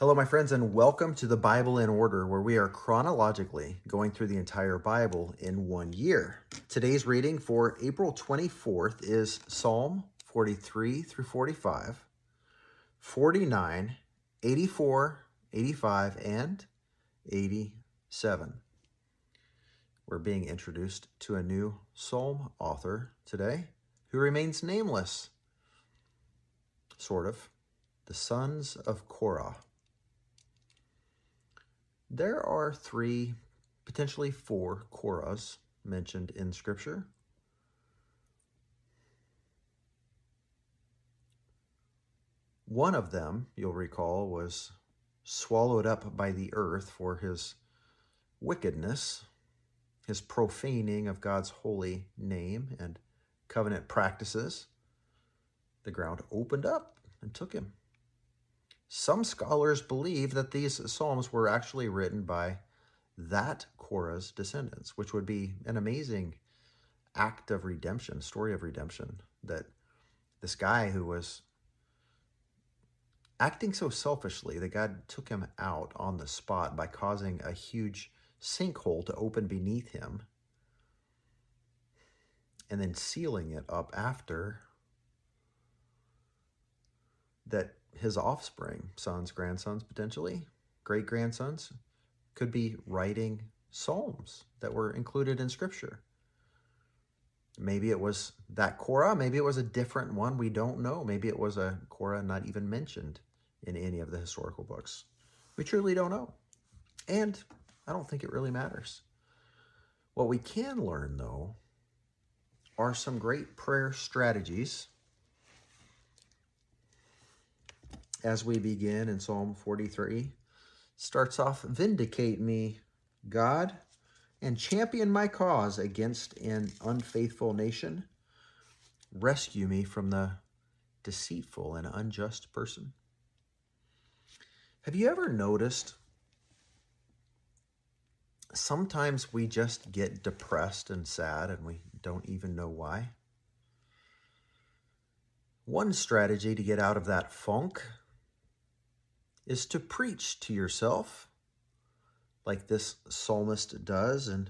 Hello, my friends, and welcome to the Bible in Order, where we are chronologically going through the entire Bible in one year. Today's reading for April 24th is Psalm 43 through 45, 49, 84, 85, and 87. We're being introduced to a new psalm author today who remains nameless, sort of, the sons of Korah. There are three, potentially four Korahs mentioned in Scripture. One of them, you'll recall, was swallowed up by the earth for his wickedness, his profaning of God's holy name and covenant practices. The ground opened up and took him. Some scholars believe that these psalms were actually written by that Korah's descendants, which would be an amazing act of redemption, story of redemption, that this guy who was acting so selfishly that God took him out on the spot by causing a huge sinkhole to open beneath him and then sealing it up after that his offspring, sons, grandsons, potentially, great grandsons, could be writing psalms that were included in scripture. Maybe it was that Korah, maybe it was a different one, we don't know. Maybe it was a Korah not even mentioned in any of the historical books. We truly don't know. And I don't think it really matters. What we can learn, though, are some great prayer strategies as we begin in Psalm 43. Starts off, Vindicate me, God, and champion my cause against an unfaithful nation. Rescue me from the deceitful and unjust person. Have you ever noticed sometimes we just get depressed and sad and we don't even know why? One strategy to get out of that funk is to preach to yourself, like this psalmist does in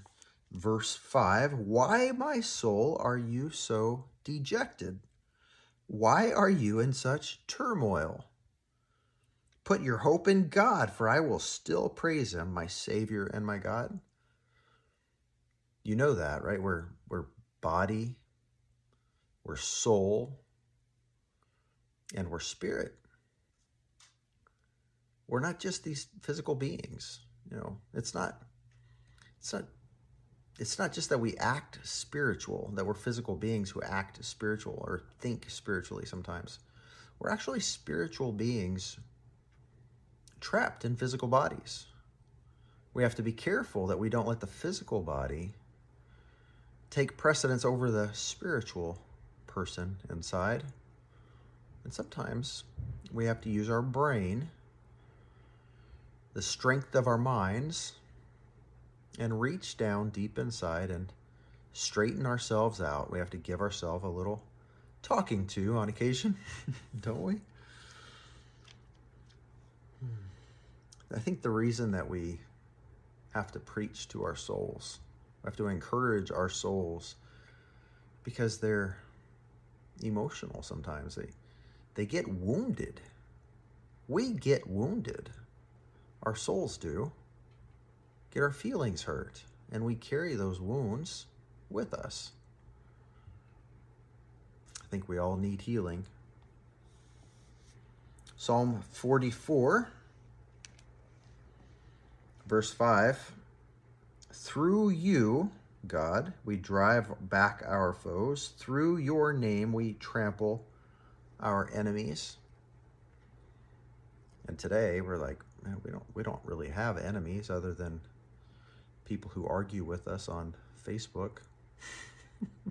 verse 5 Why, my soul, are you so dejected? Why are you in such turmoil? Put your hope in God, for I will still praise him, my Savior and my God. You know that, right? We're, we're body, we're soul, and we're spirit we're not just these physical beings. You know, it's not, it's not, it's not just that we act spiritual, that we're physical beings who act spiritual or think spiritually sometimes. We're actually spiritual beings trapped in physical bodies. We have to be careful that we don't let the physical body take precedence over the spiritual person inside. And sometimes we have to use our brain the strength of our minds and reach down deep inside and straighten ourselves out. We have to give ourselves a little talking to on occasion, don't we? I think the reason that we have to preach to our souls, we have to encourage our souls because they're emotional sometimes. They they get wounded. We get wounded our souls do, get our feelings hurt, and we carry those wounds with us. I think we all need healing. Psalm 44, verse 5 Through you, God, we drive back our foes. Through your name, we trample our enemies. And today, we're like, man, we don't we don't really have enemies other than people who argue with us on Facebook.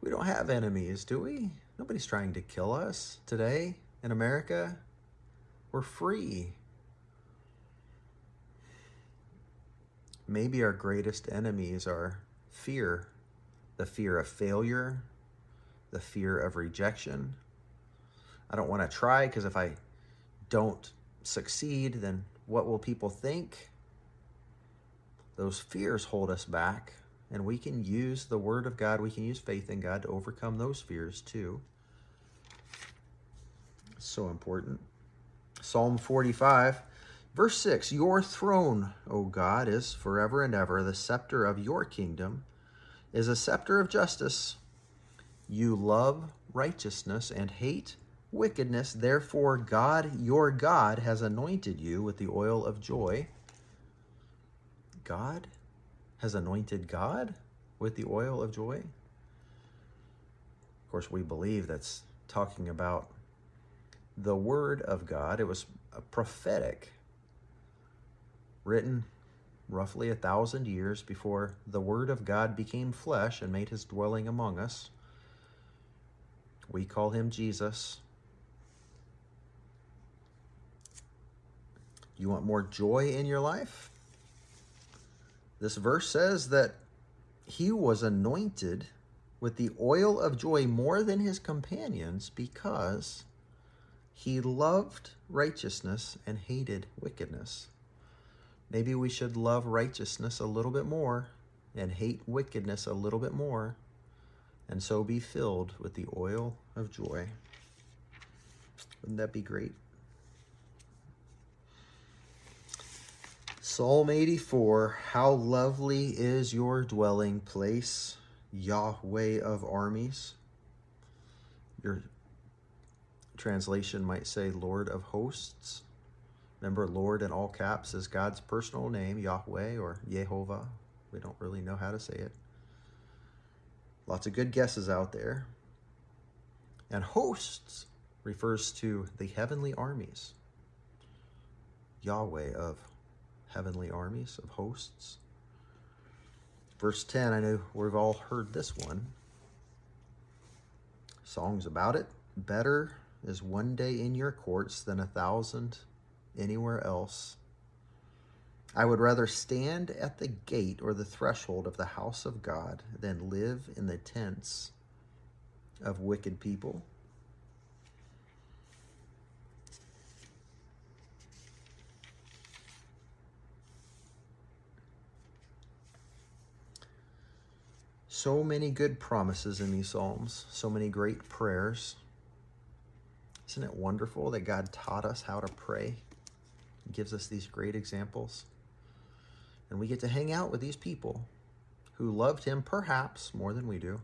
we don't have enemies, do we? Nobody's trying to kill us today in America. We're free. Maybe our greatest enemies are fear the fear of failure, the fear of rejection. I don't want to try because if I don't succeed, then what will people think? Those fears hold us back, and we can use the Word of God, we can use faith in God to overcome those fears too. So important. Psalm 45, verse 6 Your throne, O God, is forever and ever. The scepter of your kingdom is a scepter of justice. You love righteousness and hate wickedness. Therefore, God, your God, has anointed you with the oil of joy. God has anointed God with the oil of joy. Of course, we believe that's talking about the Word of God. It was a prophetic, written roughly a thousand years before the Word of God became flesh and made his dwelling among us. We call him Jesus. You want more joy in your life? This verse says that he was anointed with the oil of joy more than his companions because he loved righteousness and hated wickedness. Maybe we should love righteousness a little bit more and hate wickedness a little bit more, and so be filled with the oil of joy. Wouldn't that be great? Psalm 84 How lovely is your dwelling place, Yahweh of armies. Your translation might say Lord of hosts. Remember, Lord in all caps is God's personal name, Yahweh or Jehovah. We don't really know how to say it. Lots of good guesses out there. And hosts refers to the heavenly armies. Yahweh of heavenly armies, of hosts. Verse 10, I know we've all heard this one. Songs about it. Better is one day in your courts than a thousand anywhere else. I would rather stand at the gate or the threshold of the house of God than live in the tents of wicked people. So many good promises in these Psalms, so many great prayers. Isn't it wonderful that God taught us how to pray? He gives us these great examples. And we get to hang out with these people who loved him perhaps more than we do,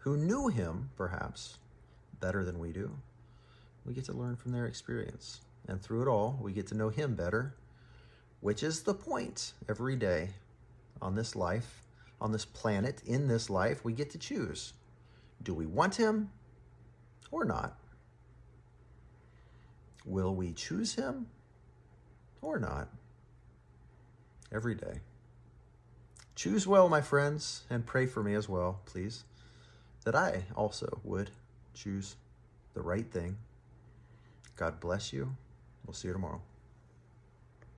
who knew him perhaps better than we do. We get to learn from their experience. And through it all, we get to know him better, which is the point every day on this life, on this planet, in this life. We get to choose do we want him or not? Will we choose him or not? Every day. Choose well, my friends, and pray for me as well, please, that I also would choose the right thing. God bless you. We'll see you tomorrow.